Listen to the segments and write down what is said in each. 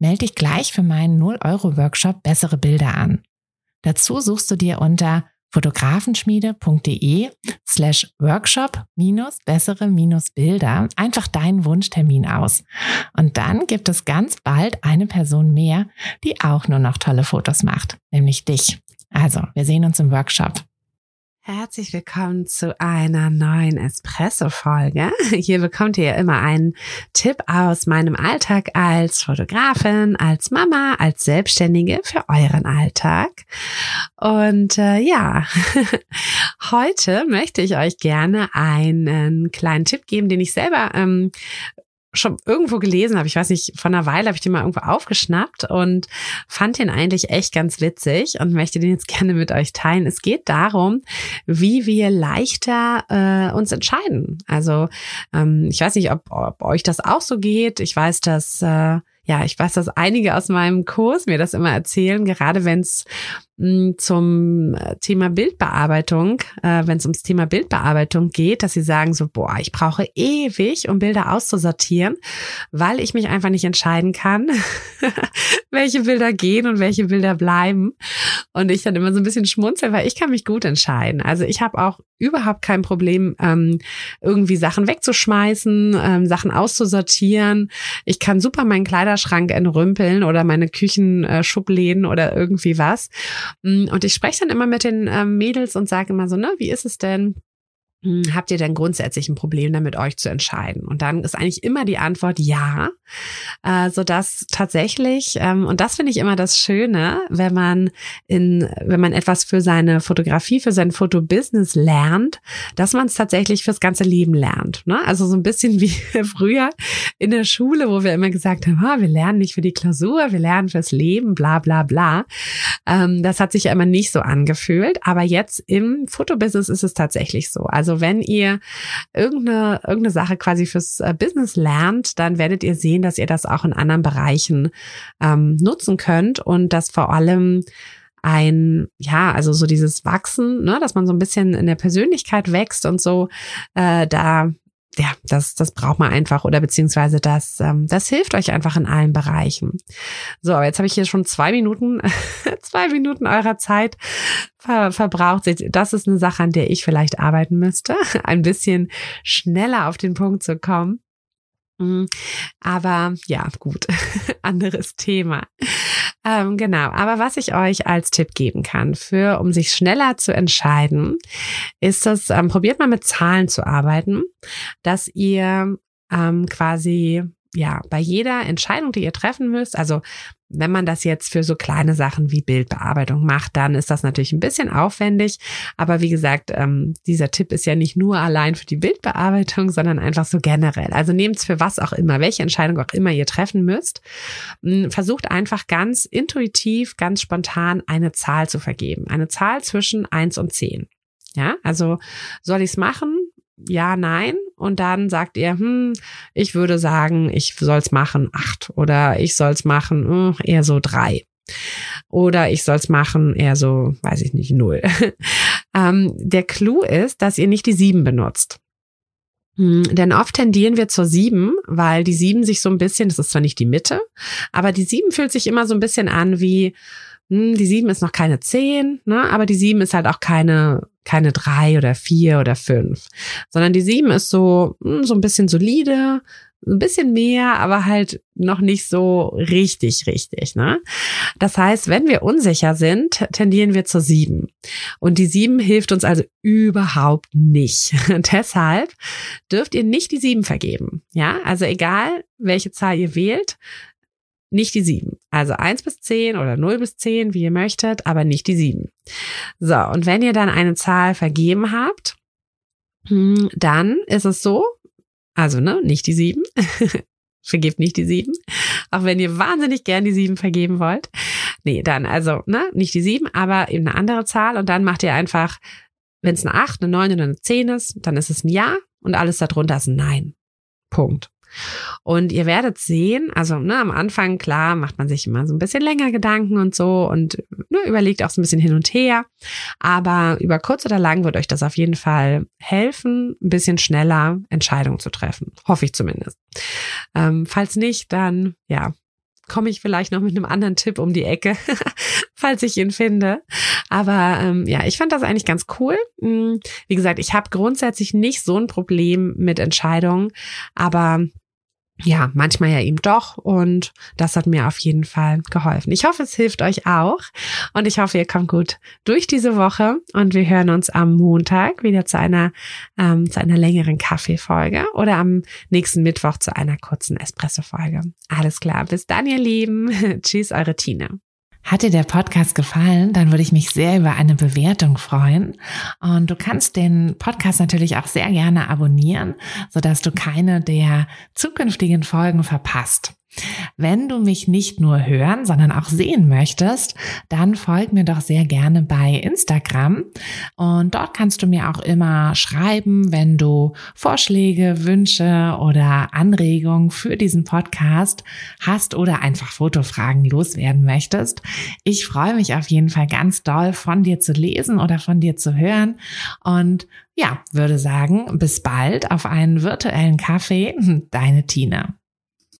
Melde dich gleich für meinen 0-Euro-Workshop Bessere Bilder an. Dazu suchst du dir unter fotografenschmiede.de slash workshop minus bessere minus Bilder einfach deinen Wunschtermin aus. Und dann gibt es ganz bald eine Person mehr, die auch nur noch tolle Fotos macht, nämlich dich. Also, wir sehen uns im Workshop. Herzlich willkommen zu einer neuen Espresso-Folge. Hier bekommt ihr immer einen Tipp aus meinem Alltag als Fotografin, als Mama, als Selbstständige für euren Alltag. Und äh, ja, heute möchte ich euch gerne einen kleinen Tipp geben, den ich selber ähm, schon irgendwo gelesen habe. Ich weiß nicht, von einer Weile habe ich den mal irgendwo aufgeschnappt und fand den eigentlich echt ganz witzig und möchte den jetzt gerne mit euch teilen. Es geht darum, wie wir leichter äh, uns entscheiden. Also ähm, ich weiß nicht, ob, ob euch das auch so geht. Ich weiß, dass äh, ja, ich weiß, dass einige aus meinem Kurs mir das immer erzählen, gerade wenn es zum äh, Thema Bildbearbeitung, äh, wenn es ums Thema Bildbearbeitung geht, dass sie sagen so, boah, ich brauche ewig, um Bilder auszusortieren, weil ich mich einfach nicht entscheiden kann, welche Bilder gehen und welche Bilder bleiben. Und ich dann immer so ein bisschen schmunzel, weil ich kann mich gut entscheiden. Also ich habe auch überhaupt kein Problem, ähm, irgendwie Sachen wegzuschmeißen, ähm, Sachen auszusortieren. Ich kann super meinen Kleiderschrank entrümpeln oder meine Küchenschubläden oder irgendwie was. Mm, und ich spreche dann immer mit den ähm, Mädels und sage immer so, ne, wie ist es denn? Hm, habt ihr denn grundsätzlich ein Problem damit, euch zu entscheiden? Und dann ist eigentlich immer die Antwort ja, äh, so dass tatsächlich ähm, und das finde ich immer das Schöne, wenn man in wenn man etwas für seine Fotografie, für sein Fotobusiness lernt, dass man es tatsächlich fürs ganze Leben lernt. Ne? Also so ein bisschen wie früher in der Schule, wo wir immer gesagt haben, ah, wir lernen nicht für die Klausur, wir lernen fürs Leben, bla bla bla. Ähm, das hat sich ja immer nicht so angefühlt, aber jetzt im Fotobusiness ist es tatsächlich so. Also also wenn ihr irgendeine, irgendeine Sache quasi fürs äh, Business lernt, dann werdet ihr sehen, dass ihr das auch in anderen Bereichen ähm, nutzen könnt und das vor allem ein, ja, also so dieses Wachsen, ne, dass man so ein bisschen in der Persönlichkeit wächst und so, äh, da ja, das, das braucht man einfach oder beziehungsweise das, ähm, das hilft euch einfach in allen Bereichen. So, aber jetzt habe ich hier schon zwei Minuten, zwei Minuten eurer Zeit ver verbraucht. Das ist eine Sache, an der ich vielleicht arbeiten müsste, ein bisschen schneller auf den Punkt zu kommen. Mm, aber ja, gut, anderes Thema. Ähm, genau, aber was ich euch als Tipp geben kann, für um sich schneller zu entscheiden, ist das, ähm, probiert mal mit Zahlen zu arbeiten, dass ihr ähm, quasi ja, bei jeder Entscheidung, die ihr treffen müsst, also wenn man das jetzt für so kleine Sachen wie Bildbearbeitung macht, dann ist das natürlich ein bisschen aufwendig. Aber wie gesagt, ähm, dieser Tipp ist ja nicht nur allein für die Bildbearbeitung, sondern einfach so generell. Also nehmt es für was auch immer, welche Entscheidung auch immer ihr treffen müsst. Hm, versucht einfach ganz intuitiv, ganz spontan eine Zahl zu vergeben. Eine Zahl zwischen eins und zehn. Ja, also soll ich es machen? Ja, nein. Und dann sagt ihr, hm, ich würde sagen, ich soll's machen acht oder ich soll's machen hm, eher so drei. Oder ich soll's machen eher so, weiß ich nicht, null. ähm, der Clou ist, dass ihr nicht die sieben benutzt. Hm, denn oft tendieren wir zur sieben, weil die sieben sich so ein bisschen, das ist zwar nicht die Mitte, aber die sieben fühlt sich immer so ein bisschen an wie, hm, die sieben ist noch keine zehn, ne? aber die sieben ist halt auch keine, keine drei oder vier oder fünf, sondern die sieben ist so, hm, so ein bisschen solide, ein bisschen mehr, aber halt noch nicht so richtig, richtig. Ne? Das heißt, wenn wir unsicher sind, tendieren wir zur sieben. Und die sieben hilft uns also überhaupt nicht. Deshalb dürft ihr nicht die sieben vergeben. Ja, also egal, welche Zahl ihr wählt, nicht die sieben. Also eins bis zehn oder null bis zehn, wie ihr möchtet, aber nicht die sieben. So, und wenn ihr dann eine Zahl vergeben habt, hm, dann ist es so, also ne, nicht die sieben, vergebt nicht die sieben, auch wenn ihr wahnsinnig gern die sieben vergeben wollt, Nee, dann, also, ne, nicht die sieben, aber eben eine andere Zahl. Und dann macht ihr einfach, wenn es eine acht, eine neun oder eine zehn ist, dann ist es ein Ja und alles darunter ist ein Nein. Punkt. Und ihr werdet sehen, also ne, am Anfang, klar, macht man sich immer so ein bisschen länger Gedanken und so und ne, überlegt auch so ein bisschen hin und her. Aber über kurz oder lang wird euch das auf jeden Fall helfen, ein bisschen schneller Entscheidungen zu treffen. Hoffe ich zumindest. Ähm, falls nicht, dann ja, komme ich vielleicht noch mit einem anderen Tipp um die Ecke, falls ich ihn finde. Aber ähm, ja, ich fand das eigentlich ganz cool. Hm, wie gesagt, ich habe grundsätzlich nicht so ein Problem mit Entscheidungen, aber ja, manchmal ja eben doch. Und das hat mir auf jeden Fall geholfen. Ich hoffe, es hilft euch auch. Und ich hoffe, ihr kommt gut durch diese Woche. Und wir hören uns am Montag wieder zu einer, ähm, zu einer längeren Kaffeefolge oder am nächsten Mittwoch zu einer kurzen Espresso-Folge. Alles klar. Bis dann, ihr Lieben. Tschüss, eure Tine. Hat dir der Podcast gefallen, dann würde ich mich sehr über eine Bewertung freuen. Und du kannst den Podcast natürlich auch sehr gerne abonnieren, sodass du keine der zukünftigen Folgen verpasst. Wenn du mich nicht nur hören, sondern auch sehen möchtest, dann folg mir doch sehr gerne bei Instagram. Und dort kannst du mir auch immer schreiben, wenn du Vorschläge, Wünsche oder Anregungen für diesen Podcast hast oder einfach Fotofragen loswerden möchtest. Ich freue mich auf jeden Fall ganz doll von dir zu lesen oder von dir zu hören. Und ja, würde sagen, bis bald auf einen virtuellen Kaffee. Deine Tina.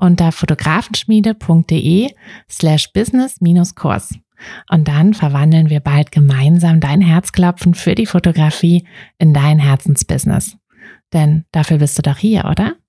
unter fotografenschmiede.de slash business-kurs. Und dann verwandeln wir bald gemeinsam dein Herzklopfen für die Fotografie in dein Herzensbusiness. Denn dafür bist du doch hier, oder?